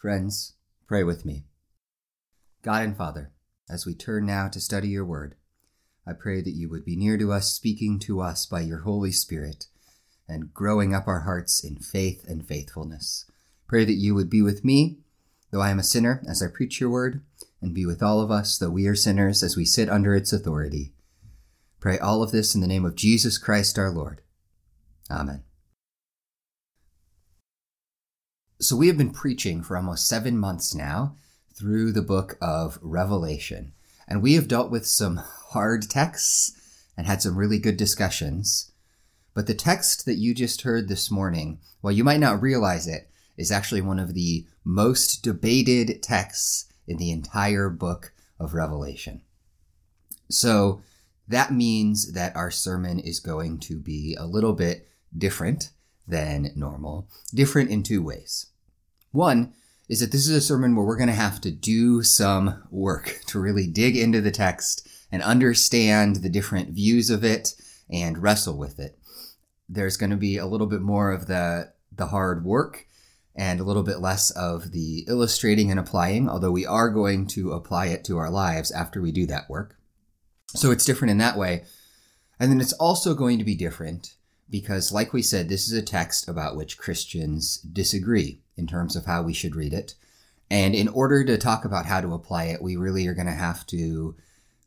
Friends, pray with me. God and Father, as we turn now to study your word, I pray that you would be near to us, speaking to us by your Holy Spirit, and growing up our hearts in faith and faithfulness. Pray that you would be with me, though I am a sinner, as I preach your word, and be with all of us, though we are sinners, as we sit under its authority. Pray all of this in the name of Jesus Christ our Lord. Amen. So, we have been preaching for almost seven months now through the book of Revelation, and we have dealt with some hard texts and had some really good discussions. But the text that you just heard this morning, while you might not realize it, is actually one of the most debated texts in the entire book of Revelation. So, that means that our sermon is going to be a little bit different than normal, different in two ways. One is that this is a sermon where we're going to have to do some work to really dig into the text and understand the different views of it and wrestle with it. There's going to be a little bit more of the the hard work and a little bit less of the illustrating and applying, although we are going to apply it to our lives after we do that work. So it's different in that way. And then it's also going to be different because, like we said, this is a text about which Christians disagree in terms of how we should read it. And in order to talk about how to apply it, we really are going to have to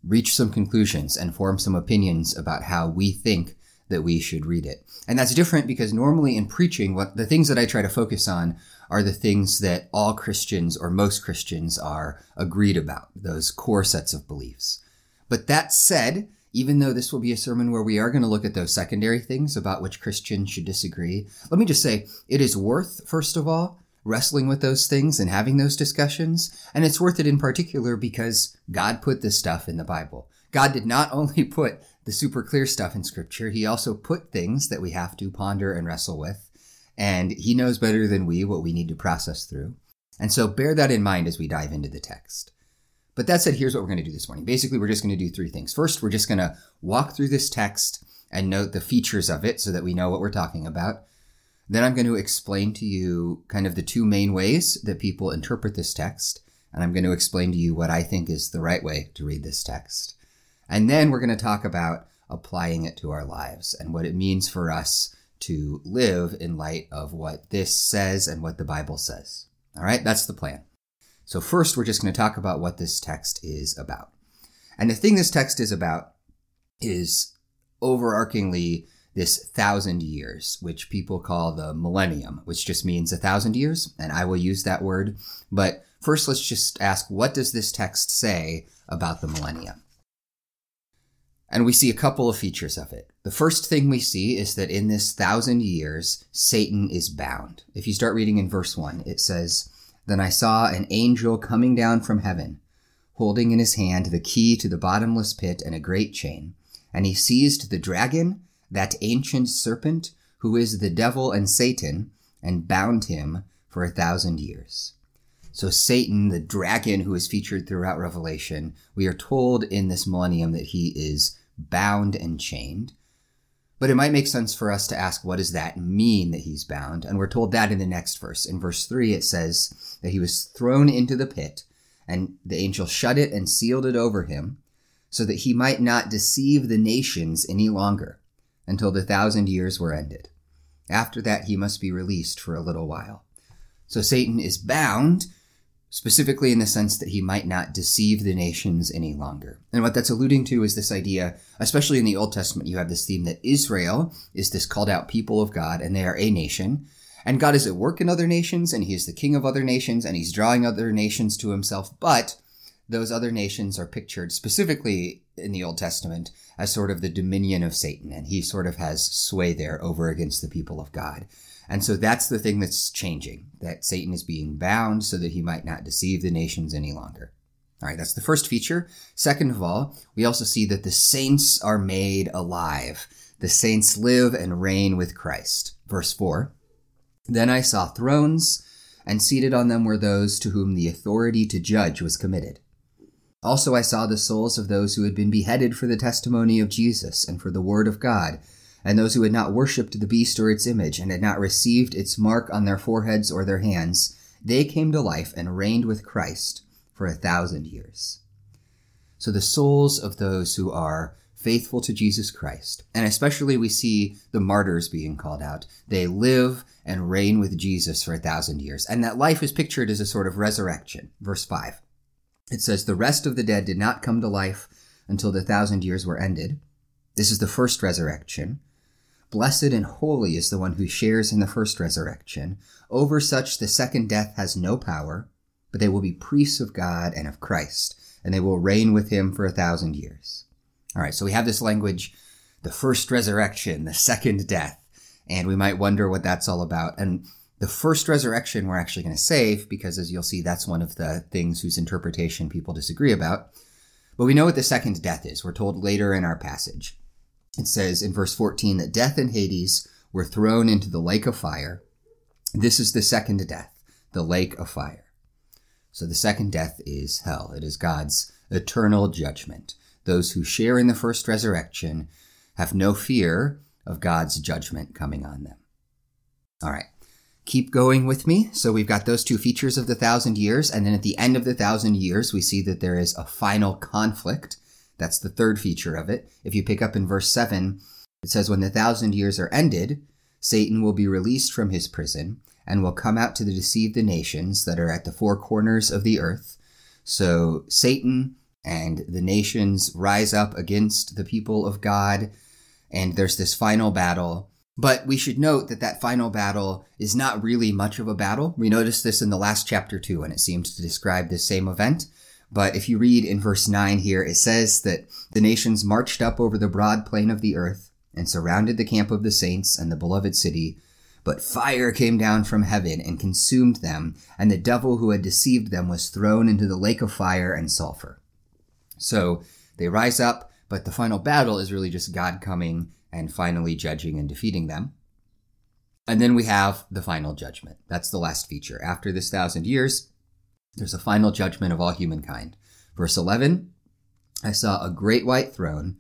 reach some conclusions and form some opinions about how we think that we should read it. And that's different because normally in preaching, what the things that I try to focus on are the things that all Christians or most Christians are agreed about, those core sets of beliefs. But that said, even though this will be a sermon where we are going to look at those secondary things about which Christians should disagree, let me just say it is worth, first of all, wrestling with those things and having those discussions. And it's worth it in particular because God put this stuff in the Bible. God did not only put the super clear stuff in Scripture, He also put things that we have to ponder and wrestle with. And He knows better than we what we need to process through. And so bear that in mind as we dive into the text. But that said, here's what we're going to do this morning. Basically, we're just going to do three things. First, we're just going to walk through this text and note the features of it so that we know what we're talking about. Then I'm going to explain to you kind of the two main ways that people interpret this text. And I'm going to explain to you what I think is the right way to read this text. And then we're going to talk about applying it to our lives and what it means for us to live in light of what this says and what the Bible says. All right, that's the plan. So, first, we're just going to talk about what this text is about. And the thing this text is about is overarchingly this thousand years, which people call the millennium, which just means a thousand years. And I will use that word. But first, let's just ask what does this text say about the millennium? And we see a couple of features of it. The first thing we see is that in this thousand years, Satan is bound. If you start reading in verse 1, it says, Then I saw an angel coming down from heaven, holding in his hand the key to the bottomless pit and a great chain. And he seized the dragon that ancient serpent who is the devil and Satan, and bound him for a thousand years. So, Satan, the dragon who is featured throughout Revelation, we are told in this millennium that he is bound and chained. But it might make sense for us to ask, what does that mean that he's bound? And we're told that in the next verse. In verse 3, it says that he was thrown into the pit, and the angel shut it and sealed it over him, so that he might not deceive the nations any longer until the thousand years were ended. After that, he must be released for a little while. So Satan is bound, specifically in the sense that he might not deceive the nations any longer. And what that's alluding to is this idea, especially in the Old Testament, you have this theme that Israel is this called out people of God, and they are a nation. And God is at work in other nations, and he is the king of other nations, and he's drawing other nations to himself. But those other nations are pictured specifically in the Old Testament as sort of the dominion of Satan, and he sort of has sway there over against the people of God. And so that's the thing that's changing, that Satan is being bound so that he might not deceive the nations any longer. All right, that's the first feature. Second of all, we also see that the saints are made alive. The saints live and reign with Christ. Verse 4 Then I saw thrones, and seated on them were those to whom the authority to judge was committed. Also, I saw the souls of those who had been beheaded for the testimony of Jesus and for the word of God, and those who had not worshipped the beast or its image, and had not received its mark on their foreheads or their hands. they came to life and reigned with Christ for a thousand years. So the souls of those who are faithful to Jesus Christ, and especially we see the martyrs being called out, they live and reign with Jesus for a thousand years. And that life is pictured as a sort of resurrection. Verse 5. It says, The rest of the dead did not come to life until the thousand years were ended. This is the first resurrection. Blessed and holy is the one who shares in the first resurrection. Over such the second death has no power, but they will be priests of God and of Christ, and they will reign with him for a thousand years. All right, so we have this language, the first resurrection, the second death, and we might wonder what that's all about. And the first resurrection we're actually going to save because as you'll see, that's one of the things whose interpretation people disagree about. But we know what the second death is. We're told later in our passage. It says in verse 14 that death and Hades were thrown into the lake of fire. This is the second death, the lake of fire. So the second death is hell. It is God's eternal judgment. Those who share in the first resurrection have no fear of God's judgment coming on them. All right. Keep going with me. So we've got those two features of the thousand years. And then at the end of the thousand years, we see that there is a final conflict that's the third feature of it. If you pick up in verse 7, it says, When the thousand years are ended, Satan will be released from his prison and will come out to deceive the nations that are at the four corners of the earth. So Satan and the nations rise up against the people of God, and there's this final battle. But we should note that that final battle is not really much of a battle. We noticed this in the last chapter too, and it seems to describe the same event. But if you read in verse 9 here, it says that the nations marched up over the broad plain of the earth and surrounded the camp of the saints and the beloved city. But fire came down from heaven and consumed them, and the devil who had deceived them was thrown into the lake of fire and sulfur. So they rise up, but the final battle is really just God coming and finally judging and defeating them. And then we have the final judgment. That's the last feature. After this thousand years, there's a final judgment of all humankind. Verse 11 I saw a great white throne,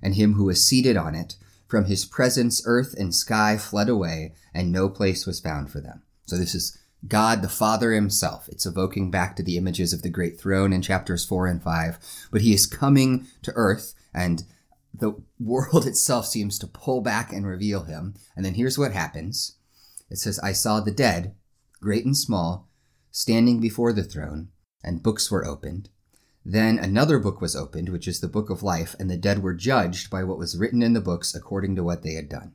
and him who was seated on it. From his presence, earth and sky fled away, and no place was found for them. So this is God the Father himself. It's evoking back to the images of the great throne in chapters 4 and 5. But he is coming to earth, and the world itself seems to pull back and reveal him. And then here's what happens it says, I saw the dead, great and small, standing before the throne, and books were opened. Then another book was opened, which is the book of life, and the dead were judged by what was written in the books according to what they had done.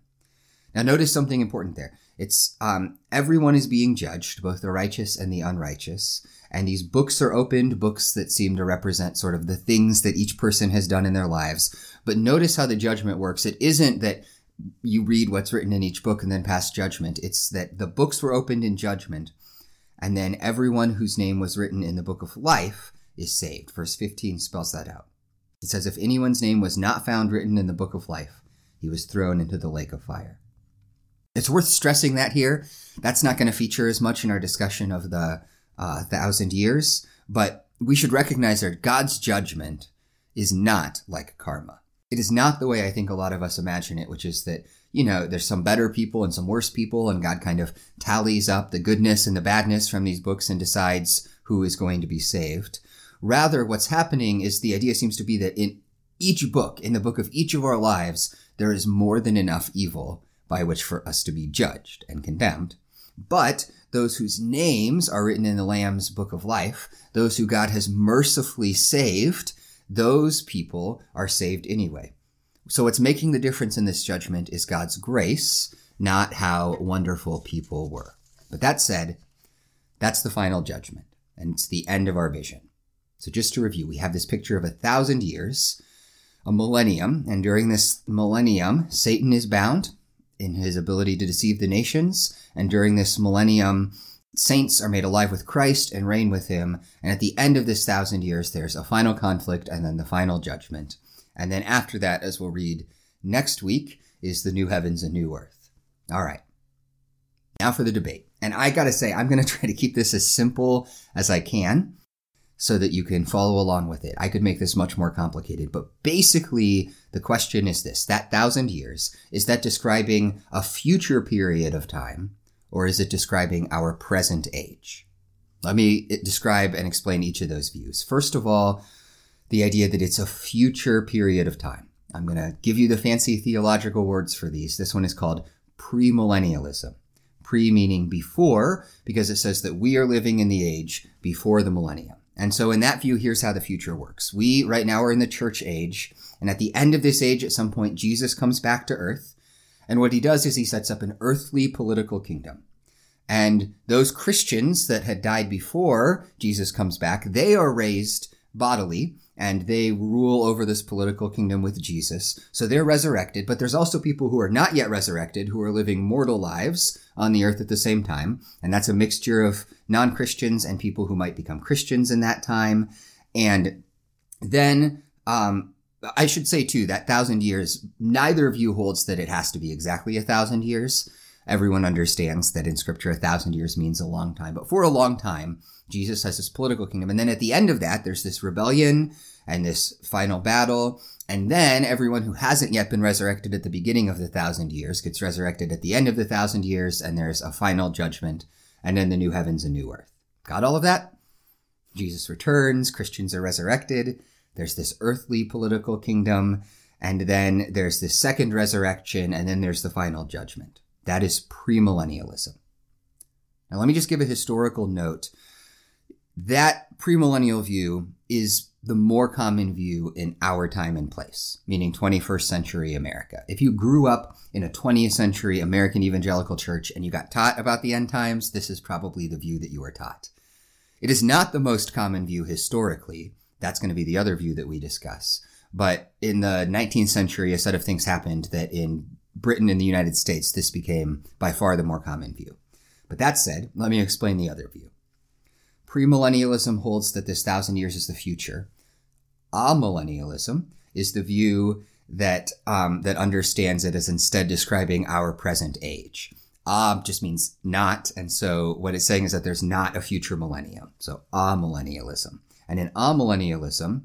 Now, notice something important there. It's um, everyone is being judged, both the righteous and the unrighteous, and these books are opened, books that seem to represent sort of the things that each person has done in their lives. But notice how the judgment works. It isn't that you read what's written in each book and then pass judgment. It's that the books were opened in judgment, and then everyone whose name was written in the book of life is saved. Verse 15 spells that out. It says, If anyone's name was not found written in the book of life, he was thrown into the lake of fire. It's worth stressing that here. That's not going to feature as much in our discussion of the uh, thousand years, but we should recognize that God's judgment is not like karma. It is not the way I think a lot of us imagine it, which is that you know, there's some better people and some worse people, and God kind of tallies up the goodness and the badness from these books and decides who is going to be saved. Rather, what's happening is the idea seems to be that in each book, in the book of each of our lives, there is more than enough evil by which for us to be judged and condemned. But those whose names are written in the Lamb's book of life, those who God has mercifully saved, those people are saved anyway. So what's making the difference in this judgment is God's grace, not how wonderful people were. But that said, that's the final judgment, and it's the end of our vision. So just to review, we have this picture of a thousand years, a millennium, and during this millennium, Satan is bound in his ability to deceive the nations, and during this millennium, saints are made alive with Christ and reign with him, and at the end of this thousand years, there's a final conflict and then the final judgment. And then after that, as we'll read next week, is the new heavens and new earth. All right. Now for the debate. And I got to say, I'm going to try to keep this as simple as I can so that you can follow along with it. I could make this much more complicated, but basically the question is this, that thousand years, is that describing a future period of time or is it describing our present age? Let me eh, describe and explain each of those views. First of all, the idea that it's a future period of time. I'm going to give you the fancy theological words for these. This one is called premillennialism. Pre meaning before, because it says that we are living in the age before the millennium. And so, in that view, here's how the future works. We right now are in the church age, and at the end of this age, at some point, Jesus comes back to earth. And what he does is he sets up an earthly political kingdom. And those Christians that had died before Jesus comes back, they are raised bodily and they rule over this political kingdom with Jesus. So they're resurrected, but there's also people who are not yet resurrected who are living mortal lives on the earth at the same time. And that's a mixture of non-Christians and people who might become Christians in that time. And then, um, I should say too, that thousand years, neither of you holds that it has to be exactly a thousand years. Everyone understands that in scripture, a thousand years means a long time, but for a long time, Jesus has this political kingdom. And then at the end of that, there's this rebellion and this final battle. And then everyone who hasn't yet been resurrected at the beginning of the thousand years gets resurrected at the end of the thousand years. And there's a final judgment and then the new heavens and new earth. Got all of that? Jesus returns. Christians are resurrected. There's this earthly political kingdom. And then there's this second resurrection. And then there's the final judgment. That is premillennialism. Now, let me just give a historical note that premillennial view is the more common view in our time and place, meaning 21st century America. If you grew up in a 20th century American evangelical church and you got taught about the end times, this is probably the view that you were taught. It is not the most common view historically. That's going to be the other view that we discuss. But in the 19th century, a set of things happened that in Britain and the United States, this became by far the more common view. But that said, let me explain the other view. Premillennialism holds that this thousand years is the future. Amillennialism is the view that um, that understands it as instead describing our present age. Ah just means not, and so what it's saying is that there's not a future millennium. So amillennialism, and in amillennialism,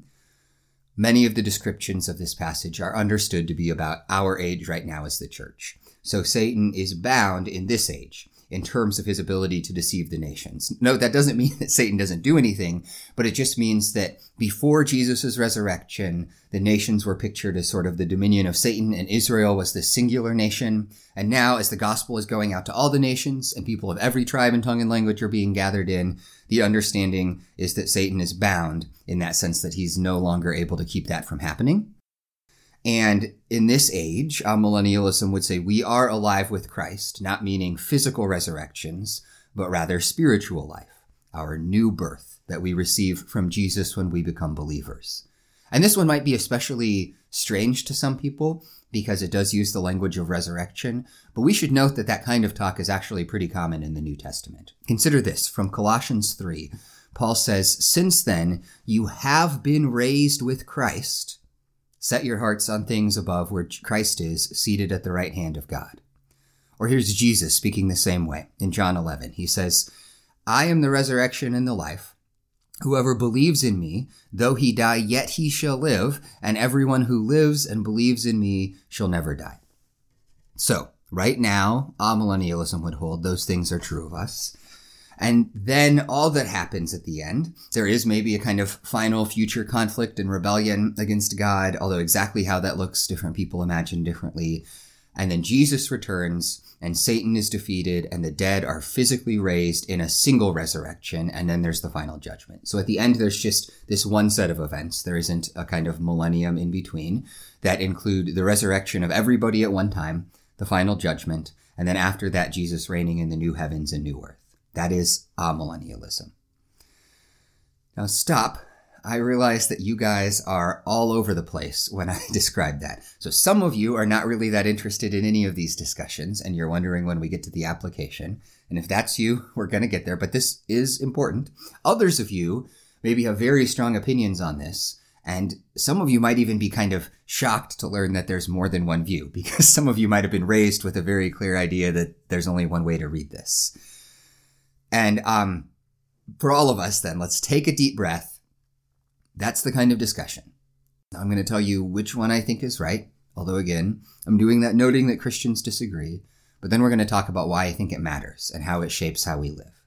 many of the descriptions of this passage are understood to be about our age right now as the church. So Satan is bound in this age in terms of his ability to deceive the nations. No, that doesn't mean that Satan doesn't do anything, but it just means that before Jesus' resurrection, the nations were pictured as sort of the dominion of Satan and Israel was this singular nation. And now as the gospel is going out to all the nations and people of every tribe and tongue and language are being gathered in, the understanding is that Satan is bound in that sense that he's no longer able to keep that from happening. And in this age, uh, millennialism would say we are alive with Christ, not meaning physical resurrections, but rather spiritual life, our new birth that we receive from Jesus when we become believers. And this one might be especially strange to some people because it does use the language of resurrection, but we should note that that kind of talk is actually pretty common in the New Testament. Consider this from Colossians 3. Paul says, Since then you have been raised with Christ Set your hearts on things above where Christ is, seated at the right hand of God. Or here's Jesus speaking the same way in John 11. He says, I am the resurrection and the life. Whoever believes in me, though he die, yet he shall live, and everyone who lives and believes in me shall never die. So, right now, amillennialism would hold those things are true of us. And then all that happens at the end, there is maybe a kind of final future conflict and rebellion against God, although exactly how that looks, different people imagine differently. And then Jesus returns and Satan is defeated and the dead are physically raised in a single resurrection. And then there's the final judgment. So at the end, there's just this one set of events. There isn't a kind of millennium in between that include the resurrection of everybody at one time, the final judgment, and then after that, Jesus reigning in the new heavens and new earth. That is amillennialism. Now stop. I realize that you guys are all over the place when I describe that. So some of you are not really that interested in any of these discussions and you're wondering when we get to the application. And if that's you, we're going to get there, but this is important. Others of you maybe have very strong opinions on this. And some of you might even be kind of shocked to learn that there's more than one view because some of you might have been raised with a very clear idea that there's only one way to read this. And um, for all of us, then, let's take a deep breath. That's the kind of discussion. I'm going to tell you which one I think is right. Although, again, I'm doing that noting that Christians disagree. But then we're going to talk about why I think it matters and how it shapes how we live.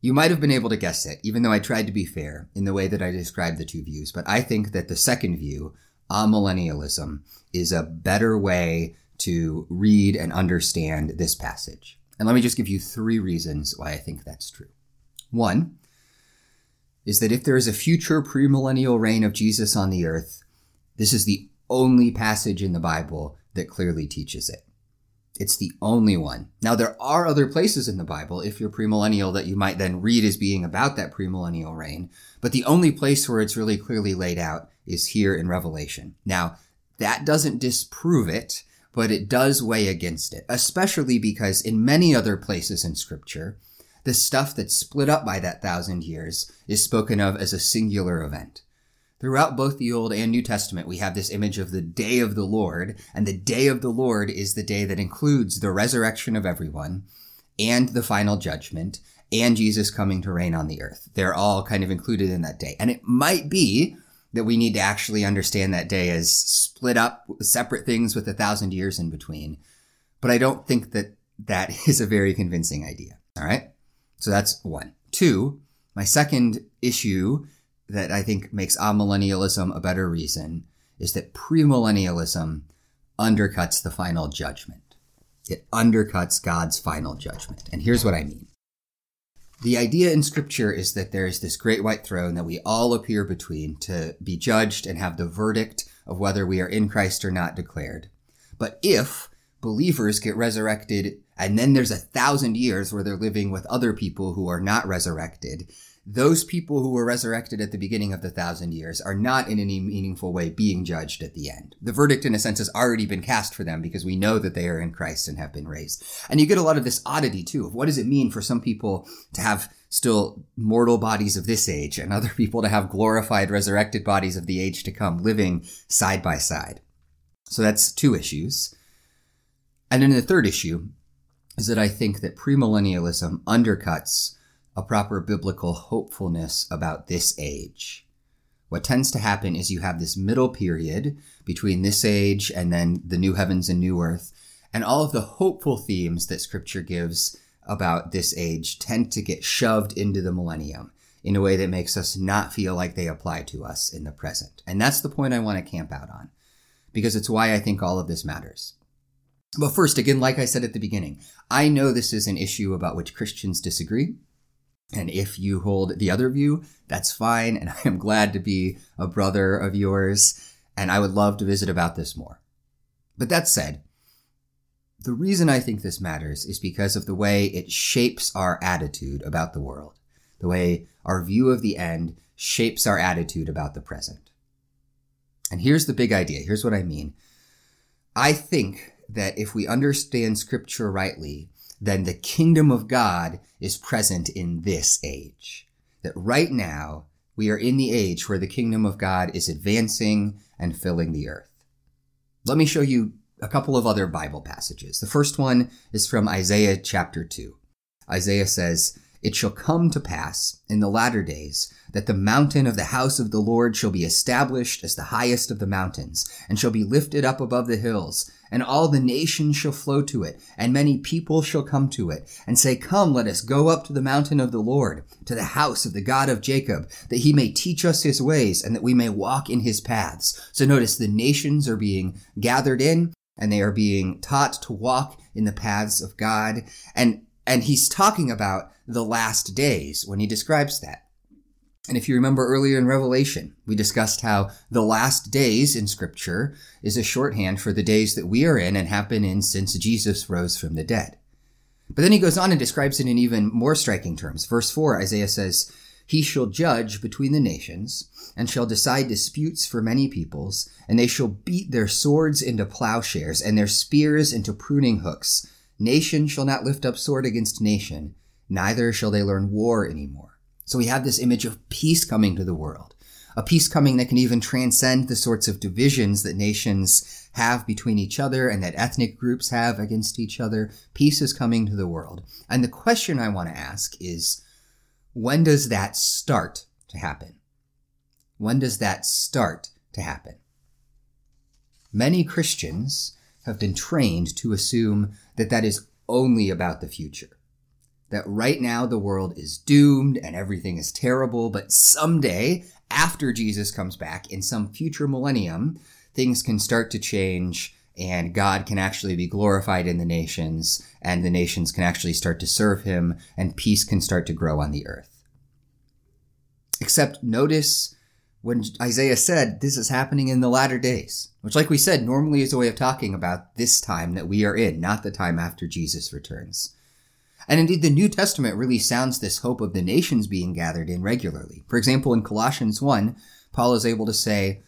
You might have been able to guess it, even though I tried to be fair in the way that I described the two views. But I think that the second view, amillennialism, is a better way to read and understand this passage. And let me just give you three reasons why I think that's true. One is that if there is a future premillennial reign of Jesus on the earth, this is the only passage in the Bible that clearly teaches it. It's the only one. Now, there are other places in the Bible, if you're premillennial, that you might then read as being about that premillennial reign. But the only place where it's really clearly laid out is here in Revelation. Now, that doesn't disprove it, but it does weigh against it, especially because in many other places in Scripture, the stuff that's split up by that thousand years is spoken of as a singular event. Throughout both the Old and New Testament, we have this image of the day of the Lord, and the day of the Lord is the day that includes the resurrection of everyone and the final judgment and Jesus coming to reign on the earth. They're all kind of included in that day. And it might be that we need to actually understand that day as split up separate things with a thousand years in between. But I don't think that that is a very convincing idea. All right. So that's one. Two, my second issue that I think makes amillennialism a better reason is that premillennialism undercuts the final judgment. It undercuts God's final judgment. And here's what I mean. The idea in scripture is that there is this great white throne that we all appear between to be judged and have the verdict of whether we are in Christ or not declared. But if believers get resurrected and then there's a thousand years where they're living with other people who are not resurrected, those people who were resurrected at the beginning of the thousand years are not in any meaningful way being judged at the end. The verdict, in a sense, has already been cast for them because we know that they are in Christ and have been raised. And you get a lot of this oddity too of what does it mean for some people to have still mortal bodies of this age and other people to have glorified, resurrected bodies of the age to come living side by side. So that's two issues. And then the third issue is that I think that premillennialism undercuts a proper biblical hopefulness about this age. What tends to happen is you have this middle period between this age and then the new heavens and new earth, and all of the hopeful themes that scripture gives about this age tend to get shoved into the millennium in a way that makes us not feel like they apply to us in the present. And that's the point I want to camp out on, because it's why I think all of this matters. But first, again, like I said at the beginning, I know this is an issue about which Christians disagree. And if you hold the other view, that's fine. And I am glad to be a brother of yours. And I would love to visit about this more. But that said, the reason I think this matters is because of the way it shapes our attitude about the world, the way our view of the end shapes our attitude about the present. And here's the big idea. Here's what I mean. I think that if we understand scripture rightly, then the kingdom of God is present in this age. That right now, we are in the age where the kingdom of God is advancing and filling the earth. Let me show you a couple of other Bible passages. The first one is from Isaiah chapter 2. Isaiah says, It shall come to pass in the latter days that the mountain of the house of the Lord shall be established as the highest of the mountains, and shall be lifted up above the hills, and all the nations shall flow to it, and many people shall come to it, and say, Come, let us go up to the mountain of the Lord, to the house of the God of Jacob, that he may teach us his ways, and that we may walk in his paths. So notice the nations are being gathered in, and they are being taught to walk in the paths of God. And, and he's talking about the last days when he describes that. And if you remember earlier in Revelation, we discussed how the last days in scripture is a shorthand for the days that we are in and have been in since Jesus rose from the dead. But then he goes on and describes it in even more striking terms. Verse 4, Isaiah says, He shall judge between the nations and shall decide disputes for many peoples, and they shall beat their swords into plowshares and their spears into pruning hooks. Nation shall not lift up sword against nation, neither shall they learn war any more. So we have this image of peace coming to the world, a peace coming that can even transcend the sorts of divisions that nations have between each other and that ethnic groups have against each other. Peace is coming to the world. And the question I want to ask is, when does that start to happen? When does that start to happen? Many Christians have been trained to assume that that is only about the future that right now the world is doomed and everything is terrible, but someday, after Jesus comes back in some future millennium, things can start to change and God can actually be glorified in the nations and the nations can actually start to serve him and peace can start to grow on the earth. Except notice when Isaiah said this is happening in the latter days, which, like we said, normally is a way of talking about this time that we are in, not the time after Jesus returns. And indeed, the New Testament really sounds this hope of the nations being gathered in regularly. For example, in Colossians 1, Paul is able to say,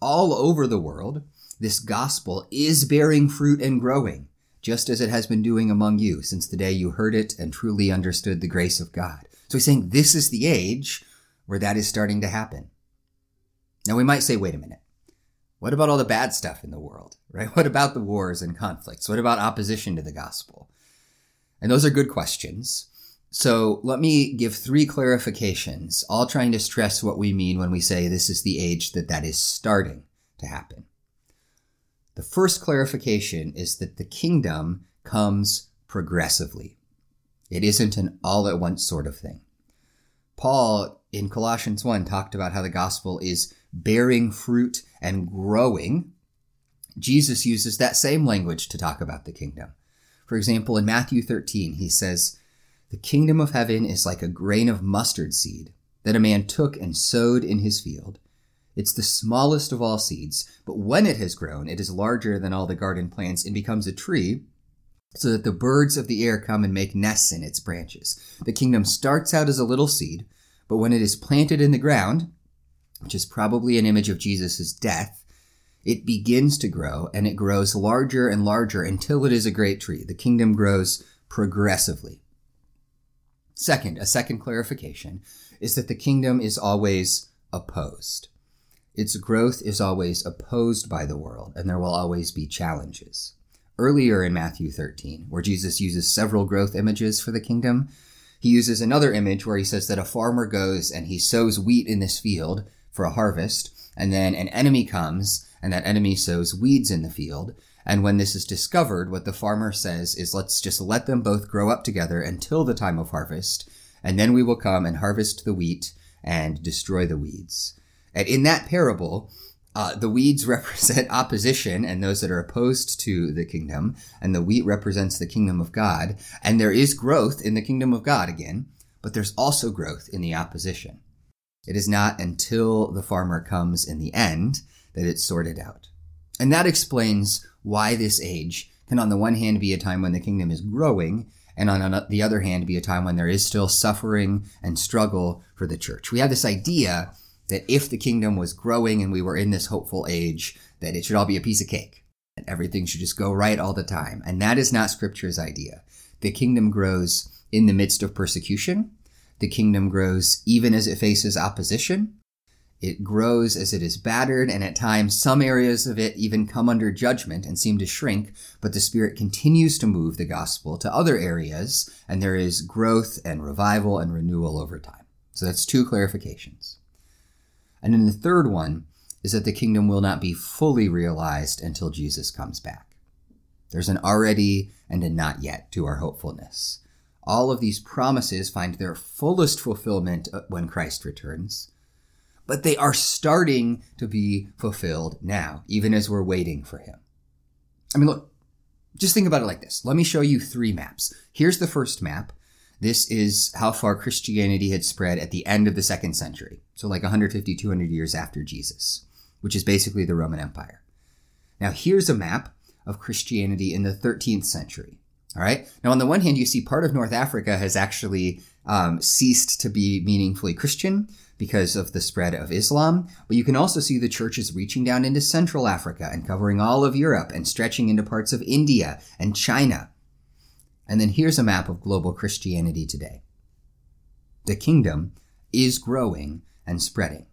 all over the world, this gospel is bearing fruit and growing, just as it has been doing among you since the day you heard it and truly understood the grace of God. So he's saying this is the age where that is starting to happen. Now we might say, wait a minute. What about all the bad stuff in the world, right? What about the wars and conflicts? What about opposition to the gospel? And those are good questions. So let me give three clarifications, all trying to stress what we mean when we say this is the age that that is starting to happen. The first clarification is that the kingdom comes progressively. It isn't an all at once sort of thing. Paul in Colossians 1 talked about how the gospel is bearing fruit and growing. Jesus uses that same language to talk about the kingdom. For example, in Matthew 13, he says, The kingdom of heaven is like a grain of mustard seed that a man took and sowed in his field. It's the smallest of all seeds, but when it has grown, it is larger than all the garden plants and becomes a tree, so that the birds of the air come and make nests in its branches. The kingdom starts out as a little seed, but when it is planted in the ground, which is probably an image of Jesus' death, it begins to grow and it grows larger and larger until it is a great tree. The kingdom grows progressively. Second, a second clarification is that the kingdom is always opposed. Its growth is always opposed by the world, and there will always be challenges. Earlier in Matthew 13, where Jesus uses several growth images for the kingdom, he uses another image where he says that a farmer goes and he sows wheat in this field for a harvest, and then an enemy comes and that enemy sows weeds in the field. And when this is discovered, what the farmer says is, let's just let them both grow up together until the time of harvest, and then we will come and harvest the wheat and destroy the weeds. And in that parable, uh, the weeds represent opposition and those that are opposed to the kingdom, and the wheat represents the kingdom of God. And there is growth in the kingdom of God again, but there's also growth in the opposition. It is not until the farmer comes in the end that it's sorted out. And that explains why this age can, on the one hand, be a time when the kingdom is growing, and on the other hand, be a time when there is still suffering and struggle for the church. We have this idea that if the kingdom was growing and we were in this hopeful age, that it should all be a piece of cake, and everything should just go right all the time. And that is not scripture's idea. The kingdom grows in the midst of persecution. The kingdom grows even as it faces opposition. It grows as it is battered, and at times some areas of it even come under judgment and seem to shrink, but the Spirit continues to move the gospel to other areas, and there is growth and revival and renewal over time. So that's two clarifications. And then the third one is that the kingdom will not be fully realized until Jesus comes back. There's an already and a not yet to our hopefulness. All of these promises find their fullest fulfillment uh, when Christ returns but they are starting to be fulfilled now, even as we're waiting for him. I mean, look, just think about it like this. Let me show you three maps. Here's the first map. This is how far Christianity had spread at the end of the second century. So like 150, 200 years after Jesus, which is basically the Roman Empire. Now here's a map of Christianity in the 13th century. All right. Now, on the one hand, you see part of North Africa has actually um, ceased to be meaningfully Christian because of the spread of Islam, but you can also see the churches reaching down into Central Africa and covering all of Europe and stretching into parts of India and China. And then here's a map of global Christianity today. The kingdom is growing and spreading.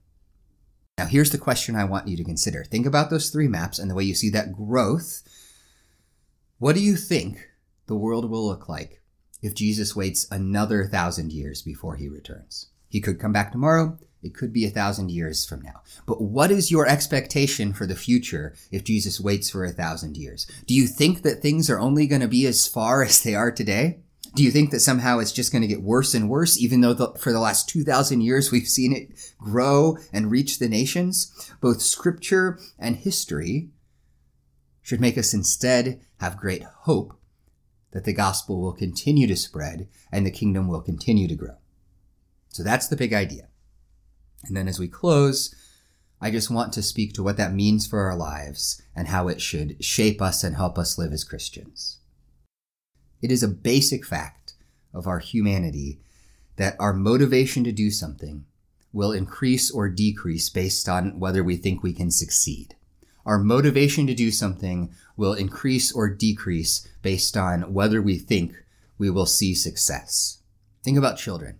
Now, here's the question I want you to consider. Think about those three maps and the way you see that growth. What do you think the world will look like if Jesus waits another thousand years before he returns? He could come back tomorrow. It could be a thousand years from now. But what is your expectation for the future if Jesus waits for a thousand years? Do you think that things are only going to be as far as they are today? Do you think that somehow it's just going to get worse and worse, even though the, for the last 2,000 years we've seen it grow and reach the nations? Both scripture and history should make us instead have great hope that the gospel will continue to spread and the kingdom will continue to grow. So that's the big idea. And then as we close, I just want to speak to what that means for our lives and how it should shape us and help us live as Christians. It is a basic fact of our humanity that our motivation to do something will increase or decrease based on whether we think we can succeed. Our motivation to do something will increase or decrease based on whether we think we will see success. Think about children.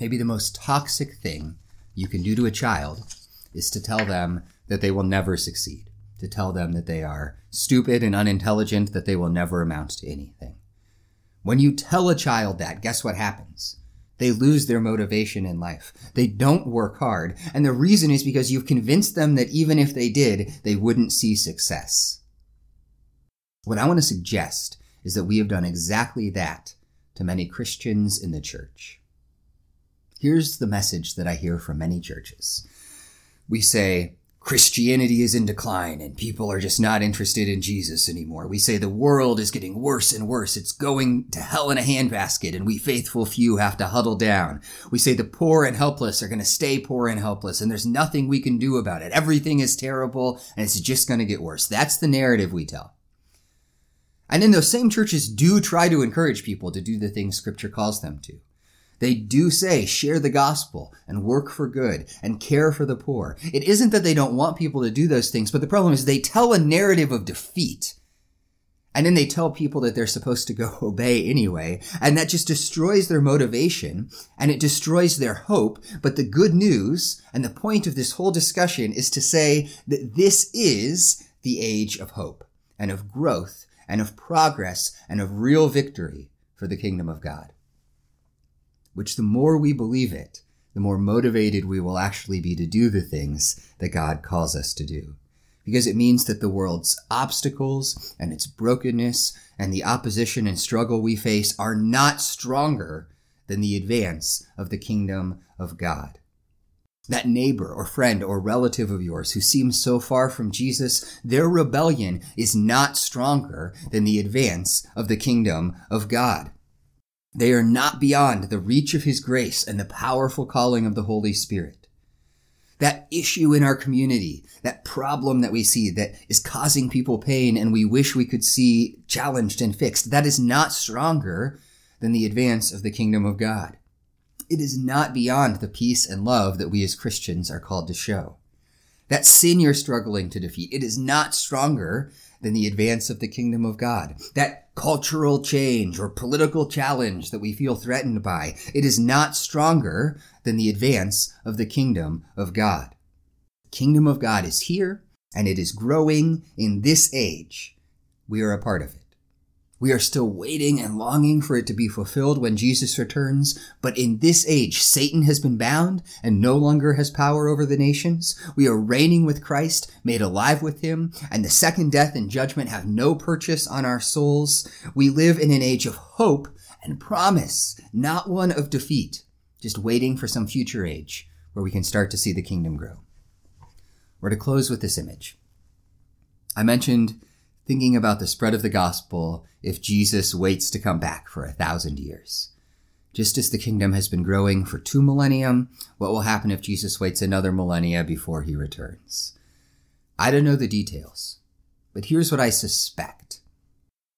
Maybe the most toxic thing you can do to a child is to tell them that they will never succeed, to tell them that they are stupid and unintelligent, that they will never amount to anything. When you tell a child that, guess what happens? They lose their motivation in life. They don't work hard. And the reason is because you've convinced them that even if they did, they wouldn't see success. What I want to suggest is that we have done exactly that to many Christians in the church. Here's the message that I hear from many churches. We say, Christianity is in decline and people are just not interested in Jesus anymore. We say the world is getting worse and worse. It's going to hell in a handbasket and we faithful few have to huddle down. We say the poor and helpless are going to stay poor and helpless and there's nothing we can do about it. Everything is terrible and it's just going to get worse. That's the narrative we tell. And then those same churches do try to encourage people to do the things scripture calls them to. They do say share the gospel and work for good and care for the poor. It isn't that they don't want people to do those things, but the problem is they tell a narrative of defeat. And then they tell people that they're supposed to go obey anyway. And that just destroys their motivation and it destroys their hope. But the good news and the point of this whole discussion is to say that this is the age of hope and of growth and of progress and of real victory for the kingdom of God which the more we believe it, the more motivated we will actually be to do the things that God calls us to do. Because it means that the world's obstacles and its brokenness and the opposition and struggle we face are not stronger than the advance of the kingdom of God. That neighbor or friend or relative of yours who seems so far from Jesus, their rebellion is not stronger than the advance of the kingdom of God. They are not beyond the reach of His grace and the powerful calling of the Holy Spirit. That issue in our community, that problem that we see that is causing people pain and we wish we could see challenged and fixed, that is not stronger than the advance of the kingdom of God. It is not beyond the peace and love that we as Christians are called to show. That sin you're struggling to defeat, it is not stronger than the advance of the kingdom of God. That cultural change or political challenge that we feel threatened by, it is not stronger than the advance of the kingdom of God. The kingdom of God is here and it is growing in this age. We are a part of it. We are still waiting and longing for it to be fulfilled when Jesus returns. But in this age, Satan has been bound and no longer has power over the nations. We are reigning with Christ, made alive with him, and the second death and judgment have no purchase on our souls. We live in an age of hope and promise, not one of defeat, just waiting for some future age where we can start to see the kingdom grow. We're to close with this image. I mentioned thinking about the spread of the gospel if Jesus waits to come back for a thousand years. Just as the kingdom has been growing for two millennium, what will happen if Jesus waits another millennia before he returns? I don't know the details, but here's what I suspect.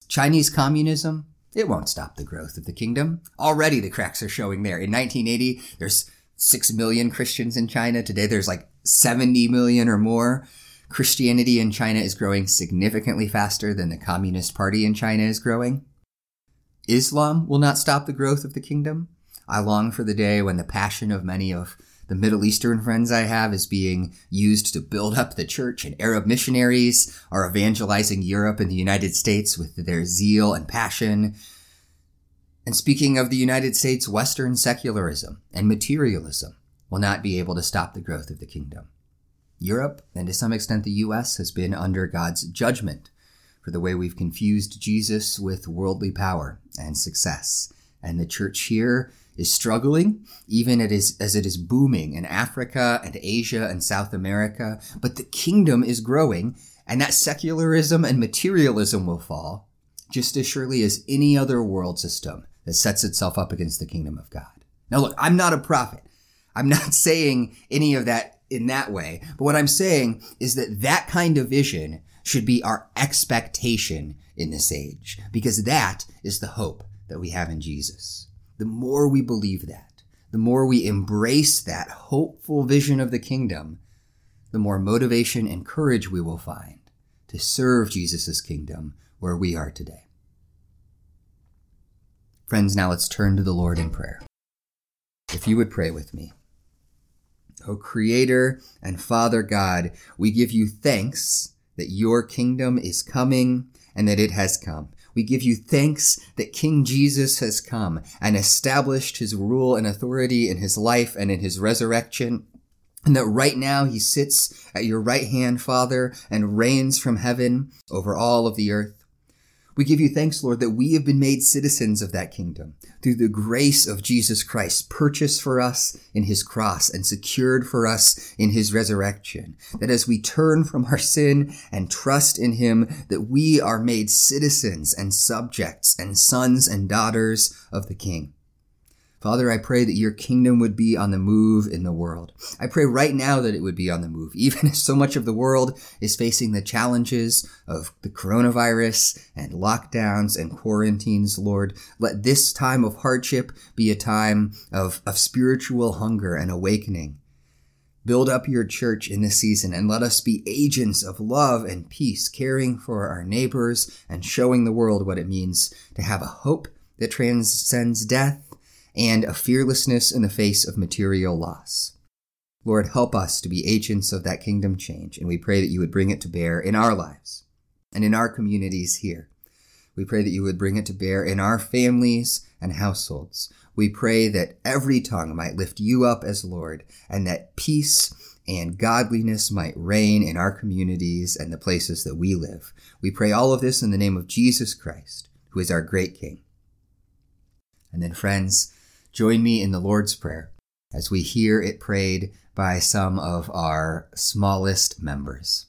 Chinese communism, it won't stop the growth of the kingdom. Already the cracks are showing there. In 1980, there's 6 million Christians in China. Today there's like 70 million or more. Christianity in China is growing significantly faster than the Communist Party in China is growing. Islam will not stop the growth of the kingdom. I long for the day when the passion of many of the Middle Eastern friends I have is being used to build up the church, and Arab missionaries are evangelizing Europe and the United States with their zeal and passion. And speaking of the United States, Western secularism and materialism will not be able to stop the growth of the kingdom. Europe, and to some extent the US, has been under God's judgment for the way we've confused Jesus with worldly power and success. And the church here is struggling, even as it is booming in Africa and Asia and South America. But the kingdom is growing, and that secularism and materialism will fall just as surely as any other world system that sets itself up against the kingdom of God. Now, look, I'm not a prophet. I'm not saying any of that in that way. But what I'm saying is that that kind of vision should be our expectation in this age, because that is the hope that we have in Jesus. The more we believe that, the more we embrace that hopeful vision of the kingdom, the more motivation and courage we will find to serve Jesus' kingdom where we are today. Friends, now let's turn to the Lord in prayer. If you would pray with me. O Creator and Father God, we give you thanks that your kingdom is coming and that it has come. We give you thanks that King Jesus has come and established his rule and authority in his life and in his resurrection. And that right now he sits at your right hand, Father, and reigns from heaven over all of the earth. We give you thanks, Lord, that we have been made citizens of that kingdom through the grace of Jesus Christ, purchased for us in his cross and secured for us in his resurrection. That as we turn from our sin and trust in him, that we are made citizens and subjects and sons and daughters of the king. Father, I pray that your kingdom would be on the move in the world. I pray right now that it would be on the move, even as so much of the world is facing the challenges of the coronavirus and lockdowns and quarantines, Lord. Let this time of hardship be a time of, of spiritual hunger and awakening. Build up your church in this season and let us be agents of love and peace, caring for our neighbors and showing the world what it means to have a hope that transcends death and a fearlessness in the face of material loss. Lord, help us to be agents of that kingdom change, and we pray that you would bring it to bear in our lives and in our communities here. We pray that you would bring it to bear in our families and households. We pray that every tongue might lift you up as Lord, and that peace and godliness might reign in our communities and the places that we live. We pray all of this in the name of Jesus Christ, who is our great King. And then, friends, Join me in the Lord's Prayer as we hear it prayed by some of our smallest members.